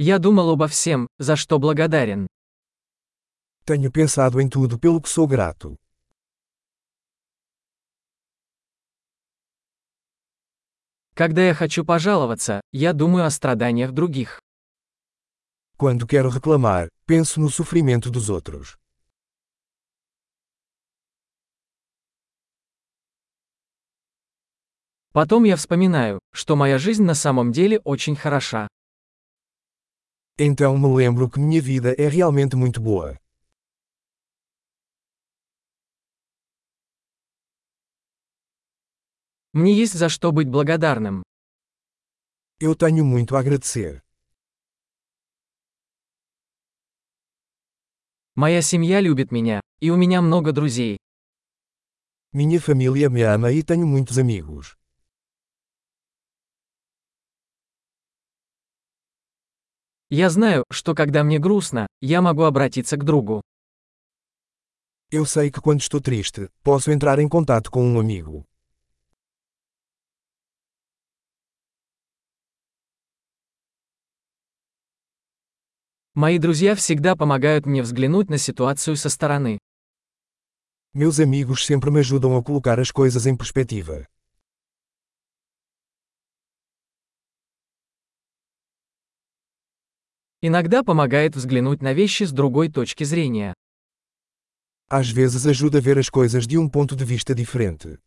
Я думал обо всем, за что благодарен. Tenho pensado em tudo pelo que sou grato. Когда я хочу пожаловаться, я думаю о страданиях других. Quando quero reclamar, penso no sofrimento dos outros. Потом я вспоминаю, что моя жизнь на самом деле очень хороша. Então me lembro que minha vida é realmente muito boa. Мне есть за что быть благодарным. Eu tenho muito a agradecer. Моя семья любит меня, и у меня много друзей. Minha família me ama e tenho muitos amigos. Я знаю, что когда мне грустно, я могу обратиться к другу. Eu sei que quando estou triste, posso entrar em contato com um amigo. Мои друзья всегда помогают мне взглянуть на ситуацию со стороны. Meus amigos sempre me ajudam a colocar as coisas em perspectiva. Иногда помогает взглянуть на вещи с другой точки зрения. Às vezes ajuda a ver as coisas de um ponto de vista diferente.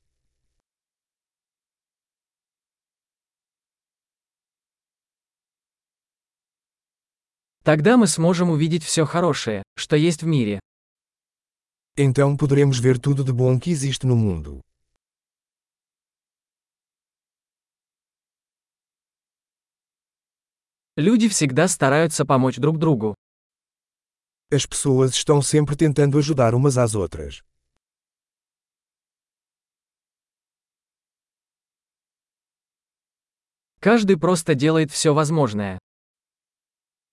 Тогда мы сможем увидеть все хорошее, что есть в мире. Então poderemos ver tudo de bom que existe no mundo. Люди всегда стараются помочь друг другу. As pessoas estão sempre tentando ajudar umas às outras. Каждый просто делает все возможное.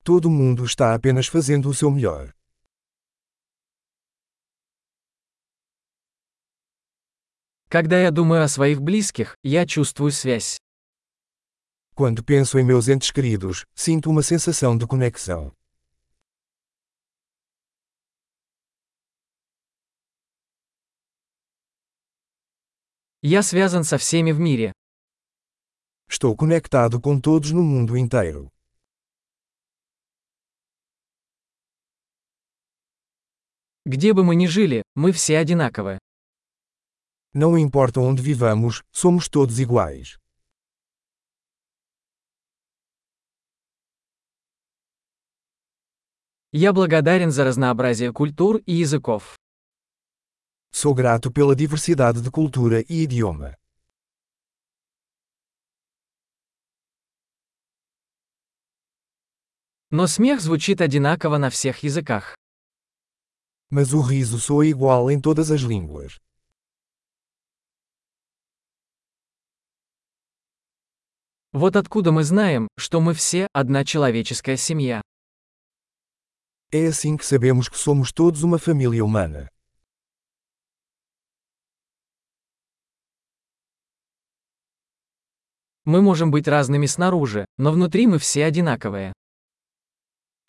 Todo mundo está apenas fazendo o seu melhor. Когда я думаю о своих близких, я чувствую связь. Quando penso em meus entes queridos, sinto uma sensação de conexão. Я связан со всеми в мире. Estou conectado com todos no mundo inteiro. Где бы мы ни жили, мы все одинаковы. Não importa onde vivamos, somos todos iguais. Я благодарен за разнообразие культур и языков. Sou grato pela diversidade de cultura e idioma. Но смех звучит одинаково на всех языках. Mas o riso soa igual em todas as línguas. Вот откуда мы знаем, что мы все одна человеческая семья. É assim que sabemos que somos todos uma família humana. Мы можем быть разными снаружи, но внутри мы все одинаковые.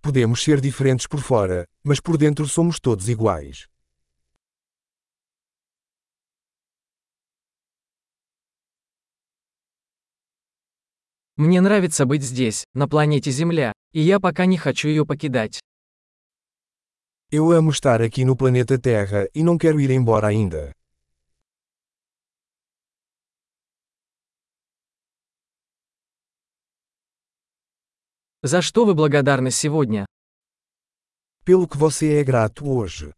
Podemos ser diferentes por fora, mas por dentro somos todos iguais. Мне нравится быть здесь, на планете Земля, и я пока не хочу ее покидать. Eu amo estar aqui no planeta Terra e não quero ir embora ainda. За что вы благодарны сегодня? Pelo que você é grato hoje.